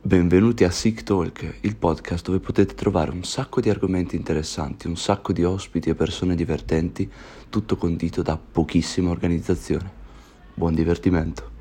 Benvenuti a Sick Talk, il podcast dove potete trovare un sacco di argomenti interessanti, un sacco di ospiti e persone divertenti, tutto condito da pochissima organizzazione. Buon divertimento.